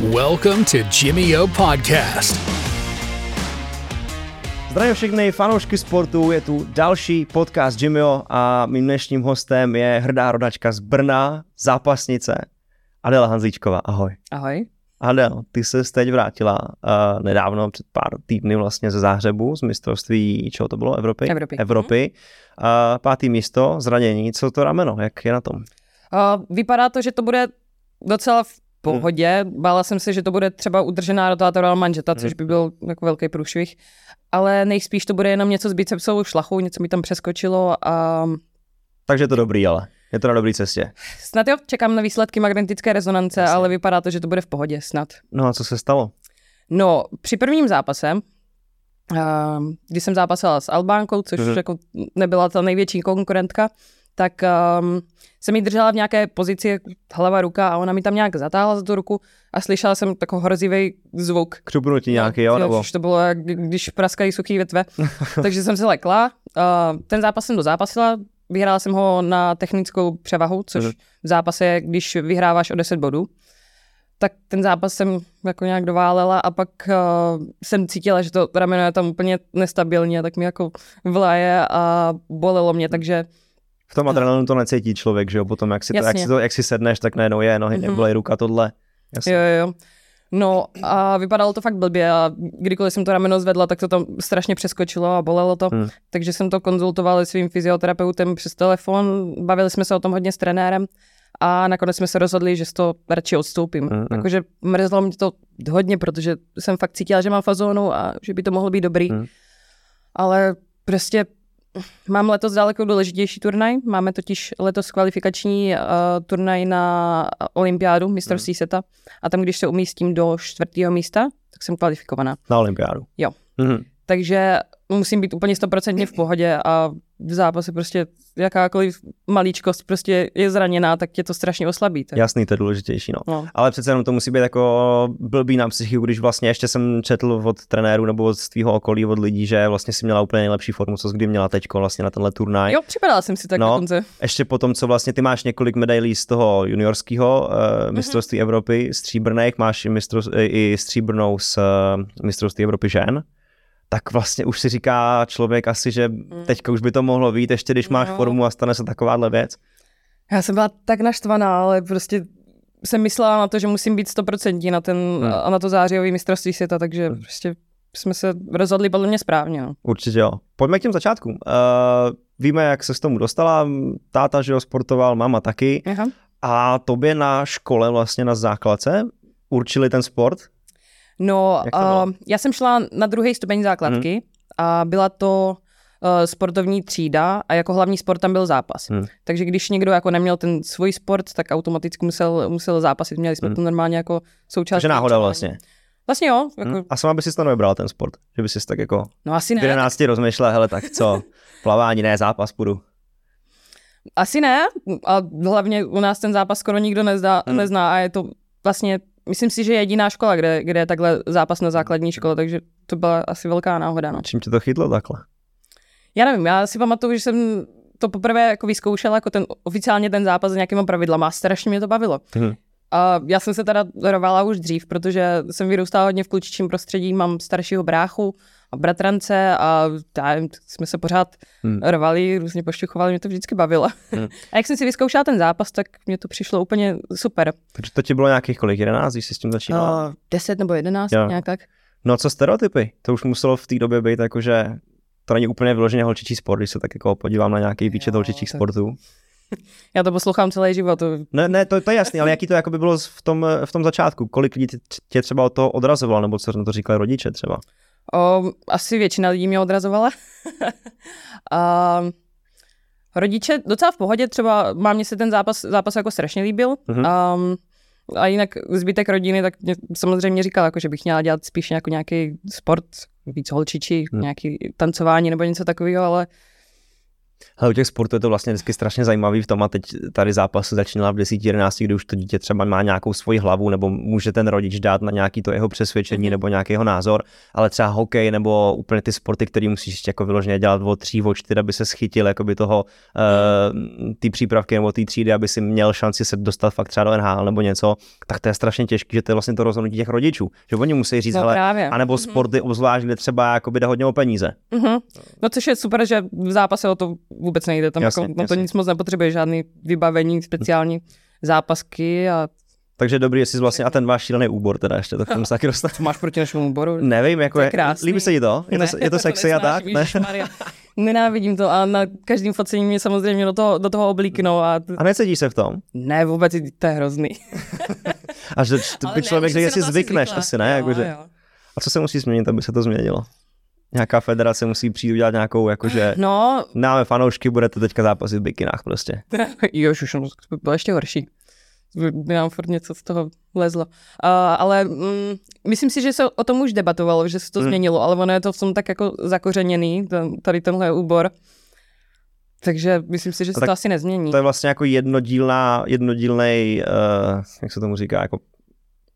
Welcome to Jimmy O Podcast. Zdravím všechny fanoušky sportu, je tu další podcast Jimmyho a mým dnešním hostem je hrdá rodačka z Brna, zápasnice Adela Hanzlíčková. Ahoj. Ahoj. Adel, ty se teď vrátila uh, nedávno, před pár týdny vlastně ze Záhřebu, z mistrovství, čeho to bylo, Evropy? Evropy. Evropy. Uh, pátý místo, zranění, co to rameno, jak je na tom? Uh, vypadá to, že to bude docela v pohodě. Hmm. Bála jsem se, že to bude třeba udržená rotátorová manžeta, což by byl jako velký průšvih. Ale nejspíš to bude jenom něco s bicepsovou šlachou, něco mi tam přeskočilo a... Takže je to dobrý, ale je to na dobré cestě. Snad jo, čekám na výsledky magnetické rezonance, Jasně. ale vypadá to, že to bude v pohodě, snad. No a co se stalo? No, při prvním zápase, uh, když jsem zápasila s Albánkou, což Mhm. jako nebyla ta největší konkurentka, tak um, jsem ji držela v nějaké pozici hlava ruka a ona mi tam nějak zatáhla za tu ruku a slyšela jsem takový hrozivý zvuk. Křupnutí nějaký, jo? Nebo... To bylo, jak když praskají suchý větve. Takže jsem se lekla. Uh, ten zápas jsem dozápasila, vyhrála jsem ho na technickou převahu, což Mhm. v zápase, když vyhráváš o 10 bodů. Tak ten zápas jsem jako nějak doválela a pak uh, jsem cítila, že to rameno je tam úplně nestabilně, tak mi jako vlaje a bolelo mě, takže V tom adrenalinu to necítí člověk, že jo? Potom, jak si, to, jak si, to, jak si sedneš, tak najednou je nohy, Mhm. nebolej ruka, tohle. Jasně. Jo, jo, jo. No a vypadalo to fakt blbě a kdykoliv jsem to rameno zvedla, tak to tam strašně přeskočilo a bolelo to. Hmm. Takže jsem to konzultovala s svým fyzioterapeutem přes telefon, bavili jsme se o tom hodně s trenérem a nakonec jsme se rozhodli, že z toho radši odstoupím. Hmm, hmm. Jakože mrzelo mě to hodně, protože jsem fakt cítila, že mám fazónu a že by to mohlo být dobrý. Hmm. Ale prostě mám letos daleko důležitější turnaj. Máme totiž letos kvalifikační uh, turnaj na olympiádu mistrovství Hmm. světa a tam, když se umístím do čtvrtého místa, tak jsem kvalifikovaná. Na olympiádu. Jo. Mhm. Takže musím být úplně stoprocentně v pohodě a v zápase prostě jakákoliv malíčkost prostě je zraněná, tak tě to strašně oslabí. Tak. Jasný, to je důležitější, no. No. Ale přece jenom to musí být jako blbý na psychiku, když vlastně ještě jsem četl od trenéru nebo od tvýho okolí, od lidí, že vlastně si měla úplně nejlepší formu, co jsi kdy měla teďko vlastně na tenhle turnaj. Jo, připadala jsem si tak No. dokonce. Ještě potom, co vlastně ty máš několik medailí z toho juniorského uh, mistrovství Evropy, stříbrných, máš i, mistrov, i stříbrnou z uh, mistrovství Evropy žen, tak vlastně už si říká člověk asi, že teďka už by to mohlo být, ještě když máš No. formu a stane se takováhle věc. Já jsem byla tak naštvaná, ale prostě jsem myslela na to, že musím být stoprocentní na, ten, Hmm. a na to zářijový mistrovství světa, takže prostě jsme se rozhodli podle mě správně. No. Určitě jo. Pojďme k těm začátkům. Uh, víme, jak se s tomu dostala. Táta, že jo, sportoval, máma taky. Aha. A tobě na škole, vlastně na základce, určili ten sport? No, uh, já jsem šla na druhý stupeň základky Hmm. a byla to uh, sportovní třída a jako hlavní sport tam byl zápas. Hmm. Takže když někdo jako neměl ten svůj sport, tak automaticky musel, musel zápasit. Měli jsme Hmm. to normálně jako součást. Takže náhoda vlastně. Vlastně jo. Jako, Hm? A sama by si to nevybral ten sport? Že by si tak jako No asi v ne. 11 rozmýšlela, hele tak co, plavání, ne, zápas půjdu. Asi ne, a hlavně u nás ten zápas skoro nikdo nezná, Hmm. nezná a je to vlastně, myslím si, že je jediná škola, kde, kde je takhle zápas na základní škole, takže to byla asi velká náhoda. No. Čím tě to chytlo takhle? Já nevím, já si pamatuju, že jsem to poprvé jako vyzkoušela, jako ten, oficiálně ten zápas s nějakýma pravidlama a strašně mě to bavilo. Hm. A já jsem se teda rovala už dřív, protože jsem vyrůstala hodně v klučičím prostředí, mám staršího bráchu a bratrance a já tak jsme se pořád Hm. hmm. rovali, různě pošťuchovali, mě to vždycky bavilo. Hmm. A jak jsem si vyzkoušela ten zápas, tak mě to přišlo úplně super. Takže to ti bylo nějakých kolik, 11, když jsi s tím začínala? Uh, 10 nebo 11, Jo. nějak tak. No a co stereotypy? To už muselo v té době být jakože to není úplně vyloženě holčičí sport, když se tak jako podívám na nějaký výčet Jo, holčičích tak- sportů. Já to poslouchám celý život. To, Ne, ne, to, to je jasný, ale jaký to jako by bylo v tom, v tom začátku? Kolik lidí tě- třeba od toho odrazovalo, nebo co na to říkali rodiče třeba? O, asi většina lidí mě odrazovala. a rodiče docela v pohodě, třeba mámě se ten zápas, zápas jako strašně líbil. Mhm. Um, a jinak zbytek rodiny, tak mě samozřejmě říkal, jako, že bych měla dělat spíš jako nějaký sport, víc holčičí, Mhm. nějaký tancování nebo něco takového, ale Hele, u těch sportů je to vlastně vždycky strašně zajímavý v tom a teď tady zápas začínala v 10-11, kdy už to dítě třeba má nějakou svoji hlavu nebo může ten rodič dát na nějaký to jeho přesvědčení mm-hmm. nebo nějaký jeho názor, ale třeba hokej nebo úplně ty sporty, které musíš ještě jako vyloženě dělat o tří, o čtyři, aby se schytil jakoby toho, uh, ty přípravky nebo ty třídy, aby si měl šanci se dostat fakt třeba do NHL nebo něco, tak to je strašně těžké, že to je vlastně to rozhodnutí těch rodičů, že oni musí říct, No hele, právě. anebo Mhm. sporty obzvlášť, kde třeba jakoby jde hodně o peníze. Mhm. No což je super, že v zápase o to vůbec nejde. Tam Jasně, jako, no to jasně. nic moc nepotřebuje, žádný vybavení, speciální zápasky a Takže dobrý, jestli jsi vlastně a ten váš šílený úbor teda ještě, to k tomu se taky dostat. co máš proti našemu úboru? Nevím, jako To je je, líbí se ti to? Je to, je to sexy a tak? Ne? Ne? Nenávidím to a na každém focení mě samozřejmě do toho, do toho oblíknou a t- A necítíš se v tom? ne, vůbec to je hrozný. A že to Ale by ne, člověk řekl, že si na to zvykneš asi, ne? Jakože, a co se musí změnit, aby se to změnilo? Nějaká federace musí přijít udělat nějakou, jakože No, náme fanoušky, budete teďka zápasit v bikinách prostě. Jož, už no, to by bylo ještě horší. By nám furt něco z toho lezlo. Uh, ale mm, myslím si, že se o tom už debatovalo, že se to Hmm. změnilo, ale ono je to v tom tak jako zakořeněný, tady tenhle úbor. Takže myslím si, že se to asi nezmění. To je vlastně jako jednodílná, jednodílnej, uh, jak se tomu říká, jako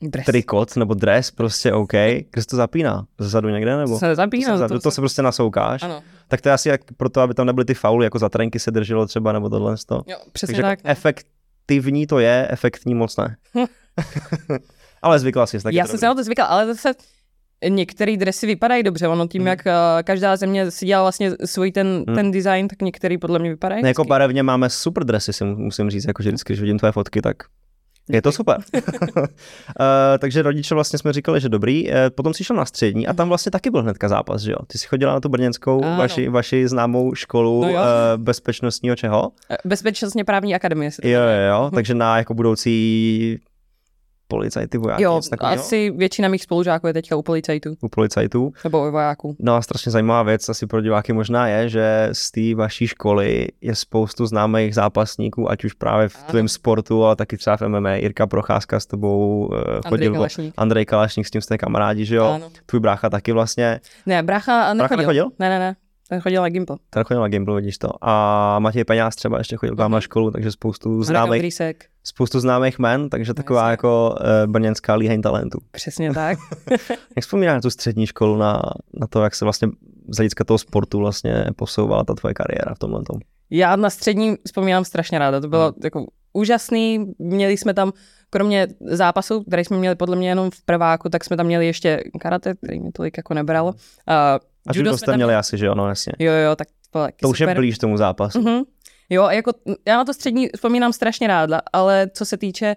Dres. trikot nebo dres, prostě OK. Kde se to zapíná? Zezadu někde nebo? To se nezapíná, Zezadu, to to se- se prostě nasoukáš. Ano, Tak to je asi jak proto, aby tam nebyly ty fauly, jako za trenky se drželo třeba, nebo tohle. To. jo, přesně Takže tak. jako efektivní to je, efektní moc ne. Ale zvykla jsi, Já to jsem se na to zvykla, ale zase některé dresy vypadají dobře, ono tím, Hmm. jak uh, každá země si dělala vlastně svůj ten, Hmm. ten design, tak některý podle mě vypadají Ne, jako barevně máme super dresy, si mu- musím říct, jako že vždycky, když vidím tvoje fotky, tak je to super. uh, takže rodiče vlastně jsme říkali, že dobrý. Uh, potom si šel na střední a tam vlastně taky byl hnedka zápas, že jo? Ty jsi chodila na tu brněnskou, Ano. vaši, vaši známou školu No uh, bezpečnostního čeho? Eh, Bezpečnostně právní akademie. se to Jo, jo, jo. Takže na jako budoucí policajty, vojáky, Jo, asi většina mých spolužáků je teďka u policajtů, U policajtů. nebo u vojáků. No a strašně zajímavá věc asi pro diváky možná je, že z té vaší školy je spoustu známých zápasníků, ať už právě v tvém sportu, ale taky třeba v MMA. Jirka Procházka s tebou uh, Andrej chodil. Kalašník. Andrej Kalašník, s tím jste kamarádi, že jo? Ano. Tvůj brácha taky vlastně. Ne, brácha nechodil. nechodil? Ne, ne, ne. Ten chodil na Gimple. Ten chodil na Gimbal, vidíš to. A Matěj Peňáz třeba ještě chodil k na školu, takže spoustu známých, spoustu známých men, takže taková Jasně. jako uh, brněnská líheň talentů. Přesně tak. Jak vzpomínáš na tu střední školu, na, na to, jak se vlastně z hlediska toho sportu vlastně posouvala ta tvoje kariéra v tomhle tom? Já na střední vzpomínám strašně ráda. To bylo Hmm. jako úžasný. Měli jsme tam, kromě zápasu, který jsme měli podle mě jenom v prváku, tak jsme tam měli ještě karate, který mě tolik jako nebralo. A A judo jste jsme tam měli asi, že jo, no jasně. Jo, jo, tak to To už je super. blíž tomu zápasu. Mhm. Jo, jako já na to střední vzpomínám strašně ráda, ale co se týče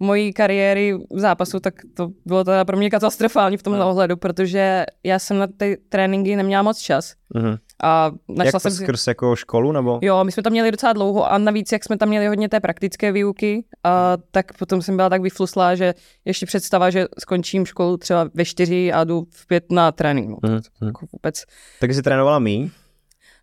mojí kariéry v zápasu, tak to bylo teda pro mě katastrofální v tomhle Hmm. ohledu, protože já jsem na ty tréninky neměla moc čas. Mhm. A Jak našla to jsem si... skrz jako školu, nebo? Jo, my jsme tam měli docela dlouho a navíc, jak jsme tam měli hodně té praktické výuky, a tak potom jsem byla tak vyfluslá, že ještě představa, že skončím školu třeba ve čtyři a jdu v pět na trénink. Mhm. jako vůbec. Takže jsi trénovala míň,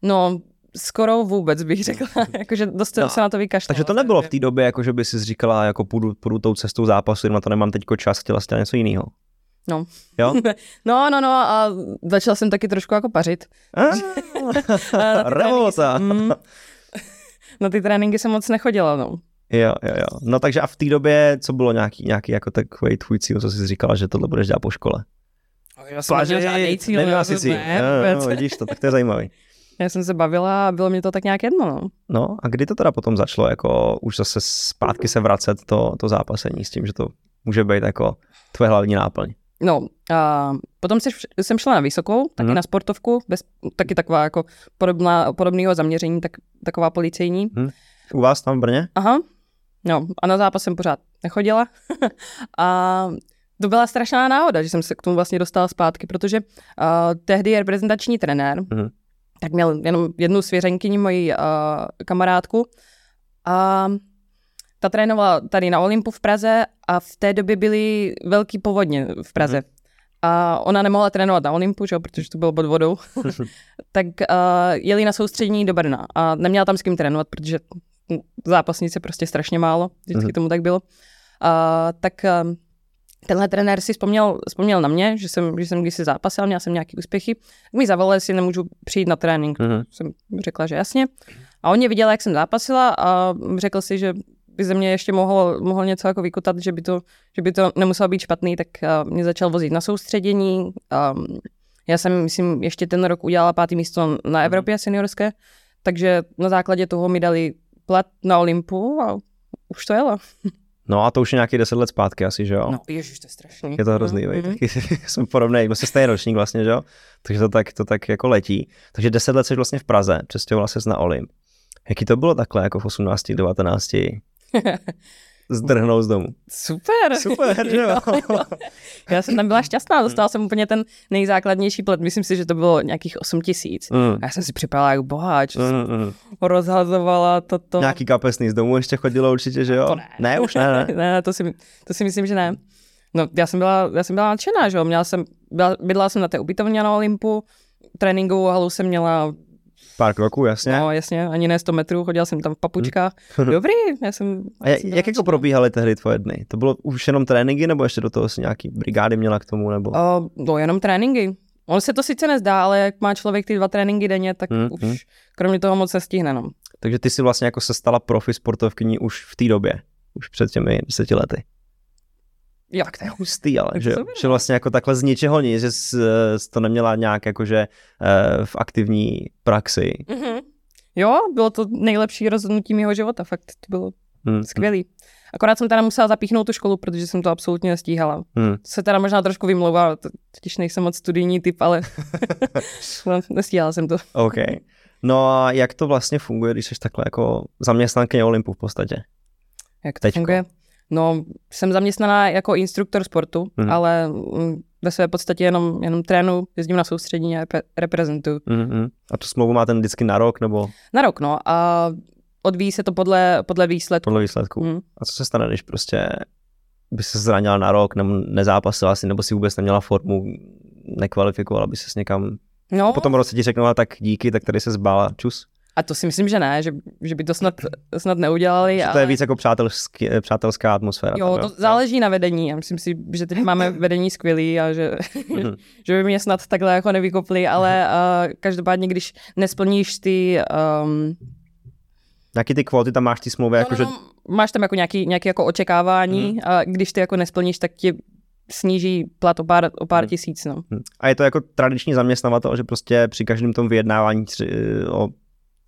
No, skoro vůbec bych řekla, jakože dost No, se na to vykašlala. takže to nebylo v té době, jako že by si říkala, jako půjdu, půjdu tou cestou zápasu, na to nemám teďko čas, chtěla jsi něco jiného. No. Jo? No, no, no a začala jsem taky trošku jako pařit. A na ty Revolta. tréninky jsem- mm, Na ty tréninky jsem moc nechodila, no. Jo, jo, jo. No takže a v té době, co bylo nějaký, nějaký jako takový tvůj cíl, co jsi říkala, že tohle budeš dělat po škole? Já jsem neměla žádný cíl, jsi to cíl. ne, jo, vůbec. vidíš to, tak to je zajímavý. Já jsem se bavila a bylo mi to tak nějak jedno, no. No a kdy to teda potom začalo, jako už zase zpátky se vracet to, to zápasení s tím, že to může být jako tvoje hlavní náplň. No, a potom se, jsem šla na vysokou, taky Mhm. na sportovku, bez, taky taková jako podobná, podobného zaměření, tak, taková policejní. U vás tam v Brně? Aha, no a na zápas jsem pořád nechodila a to byla strašná náhoda, že jsem se k tomu vlastně dostala zpátky, protože uh, tehdy je reprezentační trenér, Mhm. tak měl jenom jednu svěřenkyni, moji uh, kamarádku a ta trénovala tady na Olympu v Praze a v té době byly velký povodně v Praze. Mhm. A ona nemohla trénovat na Olympu, že protože to bylo pod vodou. tak uh, jeli na soustřední do Brna a neměla tam s kým trénovat, protože zápasnice prostě strašně málo, vždycky Mhm. tomu tak bylo. Uh, tak uh, tenhle trenér si vzpomněl, vzpomněl na mě, že jsem, že jsem kdysi zápasil, měl jsem nějaké úspěchy, tak mi zavolal, jestli nemůžu přijít na trénink. Mhm. Jsem řekla, že jasně. A on mě viděl, jak jsem zápasila a řekl si, že by ze mě ještě mohl, mohl něco jako vykutat, že by, to, že by to nemuselo být špatný, tak a, mě začal vozit na soustředění. A, já jsem, myslím, ještě ten rok udělala pátý místo na Evropě seniorské, takže na základě toho mi dali plat na Olympu a už to jelo. No a to už je nějaký deset let zpátky asi, že jo? No, ježiš, to je strašný. Je to hrozný, Mhm. mm, taky jsme podobný, jsme stejný ročník vlastně, že jo? Takže to tak, to tak jako letí. Takže deset let jsi vlastně v Praze, přestěhovala ses na Olymp. Jaký to bylo takhle jako v 18, 19? Zdrhnout z domu. Super. Super, že jo? Já jsem tam byla šťastná, dostala jsem úplně ten nejzákladnější plet. Myslím si, že to bylo nějakých 8 tisíc. Mm. A já jsem si připadala jako boháč, Mm, mm. rozhazovala toto. Nějaký kapesný z domu ještě chodilo určitě, že jo? To ne. ne už ne, ne. ne, to si, to si myslím, že ne. No, já jsem byla, já jsem byla nadšená, že jo, měla jsem, byla, bydlela jsem na té ubytovně na Olympu, tréninkovou halu jsem měla, Pár kroků, jasně. no jasně, ani ne 100 metrů, chodila jsem tam v papučkách. Dobrý, já jsem... A jak, jsem jak jako probíhaly tehdy tvoje dny? To bylo už jenom tréninky, nebo ještě do toho si nějaký brigády měla k tomu, nebo? O, no, jenom tréninky. On se to sice nezdá, ale jak má člověk ty dva tréninky denně, tak Hmm, už hmm. kromě toho moc nestihne, no. Takže ty si vlastně jako se stala profi sportovkyní už v té době, už před těmi deseti lety. Jo. Tak to je hustý, ale Tak že, že vlastně jako takhle z ničeho nic, že jsi, jsi to neměla nějak jakože eh, v aktivní praxi. Mm-hmm. Jo, bylo to nejlepší rozhodnutí mého života, fakt to bylo Hmm. skvělý. Akorát jsem teda musela zapíchnout tu školu, protože jsem to absolutně nestíhala. Hmm. Se teda možná trošku vymlouvá, to- totiž nejsem moc studijní typ, ale no, nestíhala jsem to. OK. No a jak to vlastně funguje, když jsi takhle jako zaměstnankyně Olympu v podstatě? Jak to Teďko. funguje? No, jsem zaměstnaná jako instruktor sportu, Mhm. mm. ale mm, ve své podstatě jenom, jenom trénu, jezdím na soustředění a repre- reprezentuju. Mm-hmm. A tu smlouvu máte vždycky na rok nebo Na rok, no. A odvíjí se to podle, podle výsledku. podle výsledku? Mm. A co se stane, když prostě by se zranila na rok, nebo nezápasila si, nebo si vůbec neměla formu, nekvalifikovala by se s někam. No, Po tom roce ti řeknu, ale tak díky, tak tady se zbála, čus. A to si myslím, že ne, že, že by to snad, snad neudělali. Že to ale... je víc jako přátelský, přátelská atmosféra. Jo, tam, to záleží na vedení. Já myslím si, že teď máme vedení skvělý a že, Mhm. že by mě snad takhle jako nevykopli, ale uh, každopádně, když nesplníš ty... Um, Nějaký ty kvóty tam máš ty smlouvy, no, jakože... no, no, máš tam jako nějaký, nějaký jako očekávání Mhm. a když ty jako nesplníš, tak ti sníží plat o pár, o pár Mhm. tisíc. No. Hm. A je to jako tradiční zaměstnavatel, že prostě při každém tom vyjednávání tři, o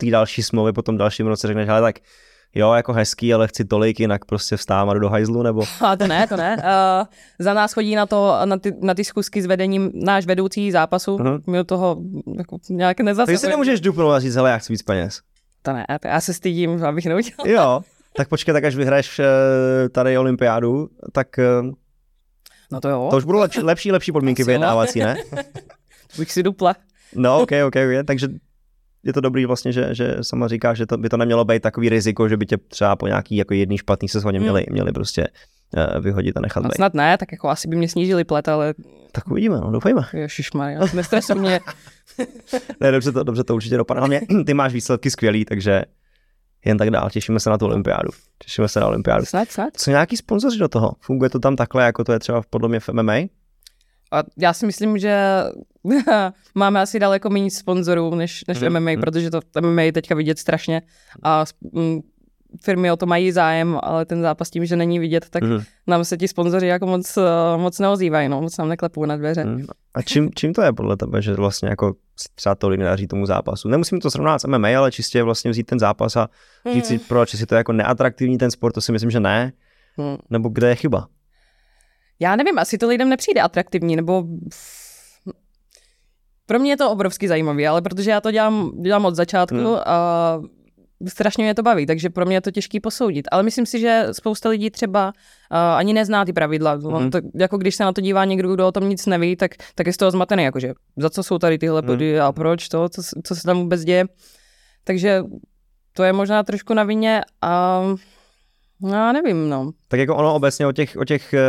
té další smlouvy po tom dalším roce řekneš, ale tak jo, jako hezký, ale chci tolik, jinak prostě vstávám a jdu do hajzlu, nebo... A to ne, to ne. Uh, za nás chodí na, to, na, ty, na ty schůzky s vedením náš vedoucí zápasu. Mhm. My do toho jako nějak Takže si nezasahujeme. nemůžeš dupnout a říct, hele, já chci víc peněz. To ne, já se stydím, abych neudělal. Jo, tak počkej, tak až vyhraješ eh, tady olympiádu, tak eh, No to jo, to už budou lepší, lepší, lepší podmínky vyjednávací, ne? bych si dupla. No, ok, ok, ok, takže je to dobrý vlastně, že, že sama říká, že to by to nemělo být takový riziko, že by tě třeba po nějaký jako jedný špatný sezóně Hmm. měli, měli prostě eh, vyhodit a nechat No být. snad ne, tak jako asi by mě snížili plet, ale Tak uvidíme, no, doufejme. ježišmarja, nestresuj mě. Ne, dobře to, dobře to určitě dopadne. Hlavně ty máš výsledky skvělý, takže jen tak dál. Těšíme se na tu olympiádu. Těšíme se na olympiádu. Snad, snad. Co nějaký sponzoři do toho? Funguje to tam takhle, jako to je třeba podle mě v MMA? A já si myslím, že máme asi daleko méně sponzorů než, než Mhm, MMA, mhm. protože to MMA je teďka vidět strašně a firmy o to mají zájem, ale ten zápas tím, že není vidět, tak Mhm. nám se ti sponzoři jako moc, eh, moc neozývají, no, moc nám neklepou na dveře. Mm. A čím, čím to je podle tebe, že vlastně jako třeba tolik nedaří tomu zápasu? Nemusím to srovnat s MMA, ale čistě vlastně vzít ten zápas a říct si, proč, jestli to je jako neatraktivní ten sport, to si myslím, že ne, Hmm. nebo kde je chyba. Já nevím, asi to lidem nepřijde atraktivní, nebo pro mě je to obrovsky zajímavé, ale protože já to dělám, dělám od začátku Hmm. a strašně mě to baví, takže pro mě je to těžký posoudit. Ale myslím si, že spousta lidí třeba uh, ani nezná ty pravidla. Hmm. To, jako když se na to dívá někdo, kdo o tom nic neví, tak, tak je z toho zmatený, jakože za co jsou tady tyhle Mhm. body a proč to, co, co se tam vůbec děje. Takže to je možná trošku na vině a no, já nevím, no. Tak jako ono obecně o těch, o těch eh,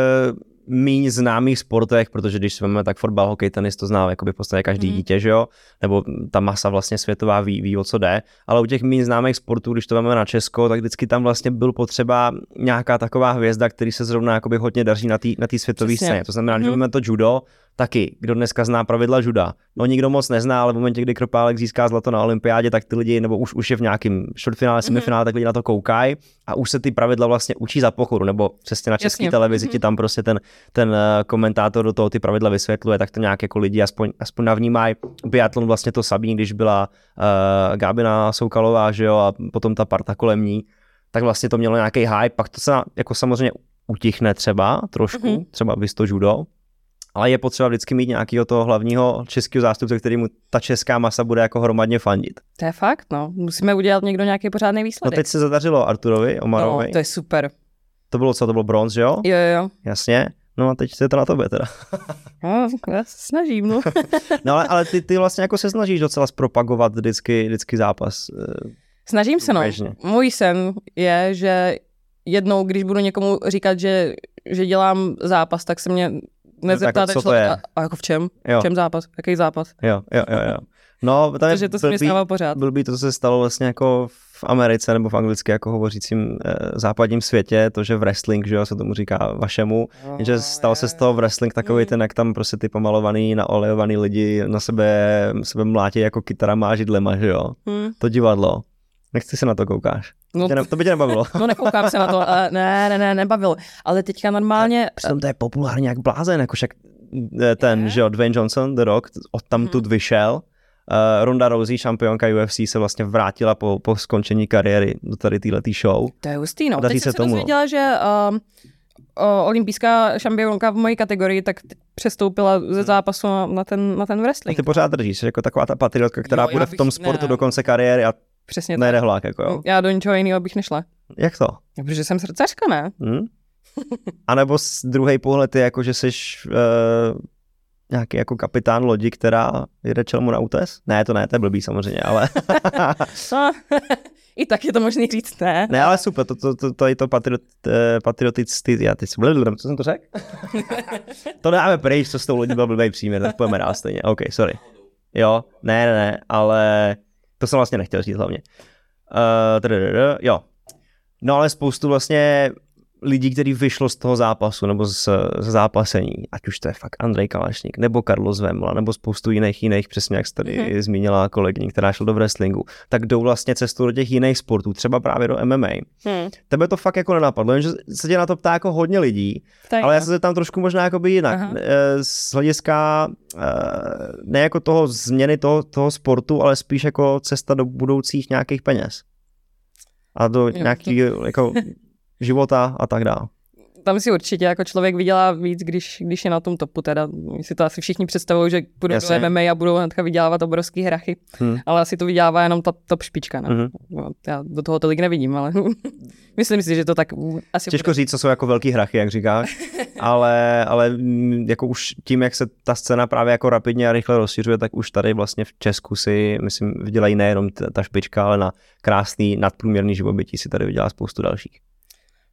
méně známých sportech, protože když jsme tak fotbal, hokej, tenis, to zná jakoby v podstatě každý mm. dítě, že jo? Nebo ta masa vlastně světová ví, ví, o co jde. Ale u těch méně známých sportů, když to máme na Česko, tak vždycky tam vlastně byl potřeba nějaká taková hvězda, který se zrovna jakoby hodně daří na té na světové scéně. To znamená, mm. že máme to judo, taky, kdo dneska zná pravidla juda. No nikdo moc nezná, ale v momentě, kdy Kropálek získá zlato na olympiádě, tak ty lidi, nebo už, už je v nějakém čtvrtfinále, mhm. semifinále, mm-hmm. tak lidi na to koukají a už se ty pravidla vlastně učí za pochodu, nebo přesně na české televizi mm-hmm. ti tam prostě ten, ten eh, komentátor do toho ty pravidla vysvětluje, tak to nějak jako lidi aspoň, aspoň navnímají. Biatlon vlastně to sabí, když byla uh, Gábina Soukalová, že jo, a potom ta parta kolem ní, tak vlastně to mělo nějaký hype, pak to se jako samozřejmě utichne třeba trošku, mm-hmm. třeba vysto judo, ale je potřeba vždycky mít nějakého toho hlavního českého zástupce, který mu ta česká masa bude jako hromadně fandit. To je fakt, no. Musíme udělat někdo nějaký pořádný výsledek. No teď se zadařilo Arturovi, Omarovi. No, to je super. To bylo co, to bylo bronz, jo? Jo, jo. Jasně. No a teď je to na tobě teda. no, já se snažím, no. no ale, ale ty, ty vlastně jako se snažíš docela zpropagovat vždycky, vždycky zápas. Eh, Snažím se, no. Běžně. Můj sen je, že jednou, když budu někomu říkat, že, že dělám zápas, tak se mě nezeptáte no, člověk, a, a, jako v čem? Jo. V čem zápas? Jaký zápas? Jo, jo, jo, jo. No, tam je to se pořád. Byl by to, co se stalo vlastně jako v Americe nebo v anglicky jako hovořícím eh, západním světě, to, že v wrestling, že jo, se tomu říká vašemu, oh, že stalo se z toho wrestling takový mm. ten, jak tam prostě ty pomalovaný, naolejovaný lidi na sebe, sebe mlátí jako kytarama a židlema, že jo. Mm. To divadlo. Nechci se na to koukáš. No, tě ne, to by tě nebavilo. No nekoukám se na to, ale ne, ne, ne, nebavil. Ale teďka normálně... Přitom to je populární jak blázen, jako však eh, ten, je? že jo, Dwayne Johnson, The Rock, od tam hmm. vyšel. Uh, Ronda Rousey, šampionka UFC, se vlastně vrátila po, po skončení kariéry do tady této show. To je hustý, no. Teď se jsem tomu, se no. že o, olympijská šampionka v mojí kategorii, tak přestoupila ze hmm. zápasu na, na, ten, na ten wrestling. A ty pořád držíš, jako taková ta patriotka, která jo, bude v tom sportu ne. do konce kariéry a Přesně Nejde tak. hlák, jako jo. Já do ničeho jiného bych nešla. Jak to? No, protože jsem srdcařka, ne? Hmm? A nebo z druhý pohled je jako, že jsi uh, nějaký jako kapitán lodi, která jede čelmu na útes? Ne, to ne, to je blbý samozřejmě, ale... no, I tak je to možný říct, ne? Ne, ale super, to, to, to, to je to patriot, eh, patriotický, já teď jsem, co jsem to řekl? to dáme pryč, co s tou lodí byl blbý příměr, tak pojďme dál stejně, OK, sorry. Jo, ne, ne, ne, ale to jsem vlastně nechtěl říct hlavně. Uh, jo. No ale spoustu vlastně lidí, kteří vyšlo z toho zápasu nebo z, z zápasení, ať už to je fakt Andrej Kalašník, nebo Carlos Vemla, nebo spoustu jiných jiných, přesně jak jste tady mm-hmm. zmínila kolegyně, která šla do wrestlingu, tak jdou vlastně cestou do těch jiných sportů, třeba právě do MMA. Hmm. Tebe to fakt jako nenapadlo, že se tě na to ptá jako hodně lidí, tak, ale já se tam trošku možná jako by jinak. Aha. Eh, z hlediska eh, ne jako toho změny toho, toho sportu, ale spíš jako cesta do budoucích nějakých peněz. A do nějakých jako života a tak dále. Tam si určitě jako člověk vydělá víc, když, když je na tom topu. Teda si to asi všichni představují, že budou Jasně. do MMA a budou hnedka vydělávat obrovský hrachy. Hmm. Ale asi to vydělává jenom ta top špička. Ne? Hmm. No, já do toho tolik nevidím, ale myslím si, že to tak asi Těžko bude. říct, co jsou jako velký hrachy, jak říkáš, ale, ale mm, jako už tím, jak se ta scéna právě jako rapidně a rychle rozšiřuje, tak už tady vlastně v Česku si, myslím, vydělají nejenom ta špička, ale na krásný nadprůměrný živobytí si tady vydělá spoustu dalších.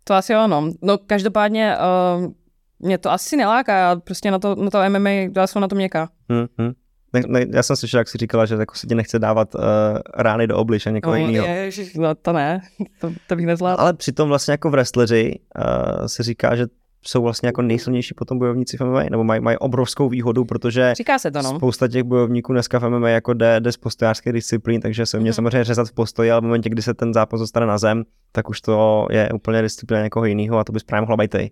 To asi ano. No každopádně uh, mě to asi neláká, já prostě na to, na to MMA, já jsem na to měkká. Hmm, hmm. Ne, ne, já jsem slyšel, jak jsi říkala, že jako se ti nechce dávat uh, rány do obliče někoho no, jiného. no, to ne, to, to bych nezvládl. Ale přitom vlastně jako v wrestleri uh, se říká, že jsou vlastně jako nejsilnější potom bojovníci v MMA, nebo mají, mají obrovskou výhodu, protože Říká se to, no. spousta těch bojovníků dneska v MMA jako jde, jde z postojářské disciplín, takže se mě mm-hmm. samozřejmě řezat v postoji, ale v momentě, kdy se ten zápas dostane na zem, tak už to je úplně disciplína někoho jiného a to bys právě mohla být ty.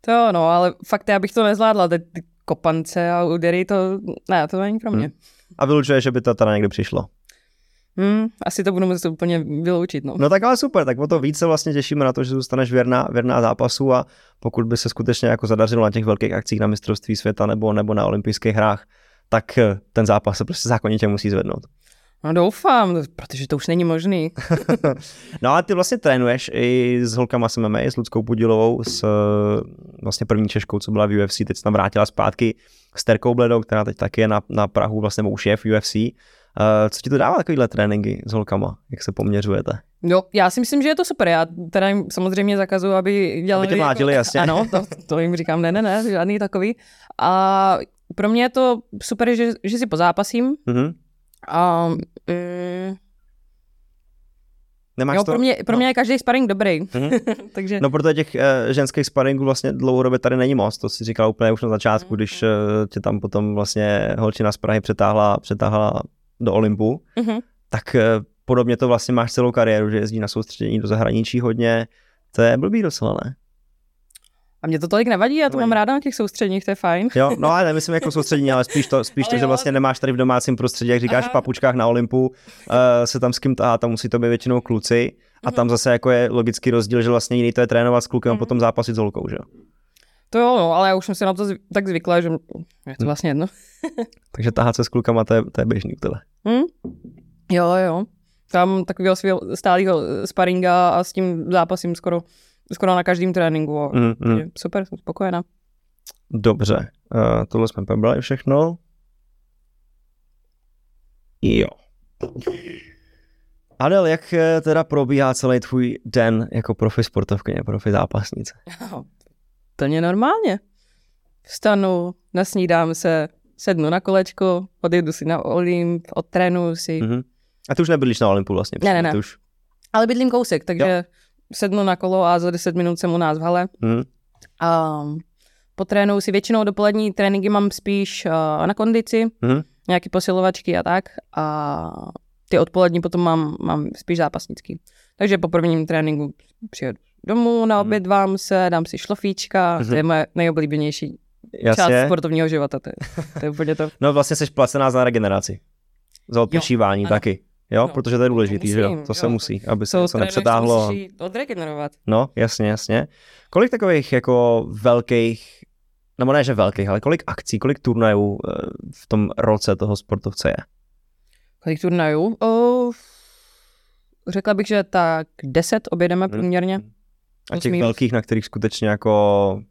To no, ale fakt já bych to nezvládla, ty, ty kopance a údery, to ne, to není pro mě. Hmm. A vylučuje, že by to teda někdy přišlo. Hmm, asi to budu muset úplně vyloučit. No. no tak ale super, tak o to více vlastně těšíme na to, že zůstaneš věrná, věrná zápasu a pokud by se skutečně jako zadařilo na těch velkých akcích na mistrovství světa nebo, nebo na olympijských hrách, tak eh, ten zápas se prostě zákonitě musí zvednout. No doufám, protože to už není možný. no a ty vlastně trénuješ i s holkama s MMA, s Ludskou Pudilovou, s eh, vlastně první Češkou, co byla v UFC, teď se tam vrátila zpátky s Terkou Bledou, která teď taky je na, na Prahu, vlastně už je v UFC co ti to dává takovýhle tréninky s holkama? Jak se poměřujete? Jo, já si myslím, že je to super. Já teda jim samozřejmě zakazuju, aby dělali... Aby tě mlátili, jako... jasně. Ano, to, to jim říkám, ne, ne, ne, žádný takový. A pro mě je to super, že, že si pozápasím. Mm-hmm. A, mm, Nemáš jo, to? Pro mě, pro mě no. je každý sparring dobrý. Mm-hmm. Takže... No protože těch uh, ženských sparingů vlastně dlouhodobě tady není moc, to si říkal úplně už na začátku, mm-hmm. když uh, tě tam potom vlastně holčina z Prahy přetáhla, přetáhla do Olympu, mm-hmm. tak uh, podobně to vlastně máš celou kariéru, že jezdí na soustředění do zahraničí hodně, to je blbý docela, ne? A mě to tolik nevadí, já to mám ráda na těch soustředních, to je fajn. Jo, no ale nemyslím jako soustředění, ale spíš to, spíš to že vlastně nemáš tady v domácím prostředí, jak říkáš, Aha. v papučkách na Olympu, uh, se tam s kým tahá, tam musí to být většinou kluci a tam mhm. zase jako je logický rozdíl, že vlastně jiný to je trénovat s klukem a mhm. potom zápasit s holkou, že To jo, no, ale já už jsem si na to zv- tak zvykla, že je to hm. vlastně jedno. Takže tahat se s klukama, to je, to je běžný u tebe. Hmm? Jo, jo. Tam takového svého stálého sparinga a s tím zápasím skoro skoro na každém tréninku. Mm, mm. Super, jsem spokojená. Dobře, uh, tohle jsme probrali všechno. Jo. Adel, jak eh, teda probíhá celý tvůj den jako profi sportovkyně, profi zápasnice? Plně normálně. Vstanu, nasnídám se, sednu na kolečko, odjedu si na Olymp, odtrénuju si. Mm-hmm. A ty už nebydlíš na Olympu vlastně? Ne, ne, ne. Už... Ale bydlím kousek, takže jo sednu na kolo a za 10 minut jsem u nás v hale. Mm. A po trénu si většinou dopolední tréninky mám spíš uh, na kondici, mm. nějaké posilovačky a tak. A ty odpolední potom mám, mám spíš zápasnický. Takže po prvním tréninku přijedu domů, naobědvám mhm. se, dám si šlofíčka, mm. to je moje nejoblíbenější Jasně. část sportovního života. To je, to je úplně to. no vlastně jsi placená za regeneraci. Za odpočívání taky. Jo, no, protože to je důležitý, že jo? To jo, se musí, aby se to nepřetáhlo. odregenerovat. No, jasně, jasně. Kolik takových jako velkých, nebo ne, že velkých, ale kolik akcí, kolik turnajů eh, v tom roce toho sportovce je? Kolik turnajů? Oh, řekla bych, že tak deset objedeme hmm. A těch velkých, na kterých skutečně jako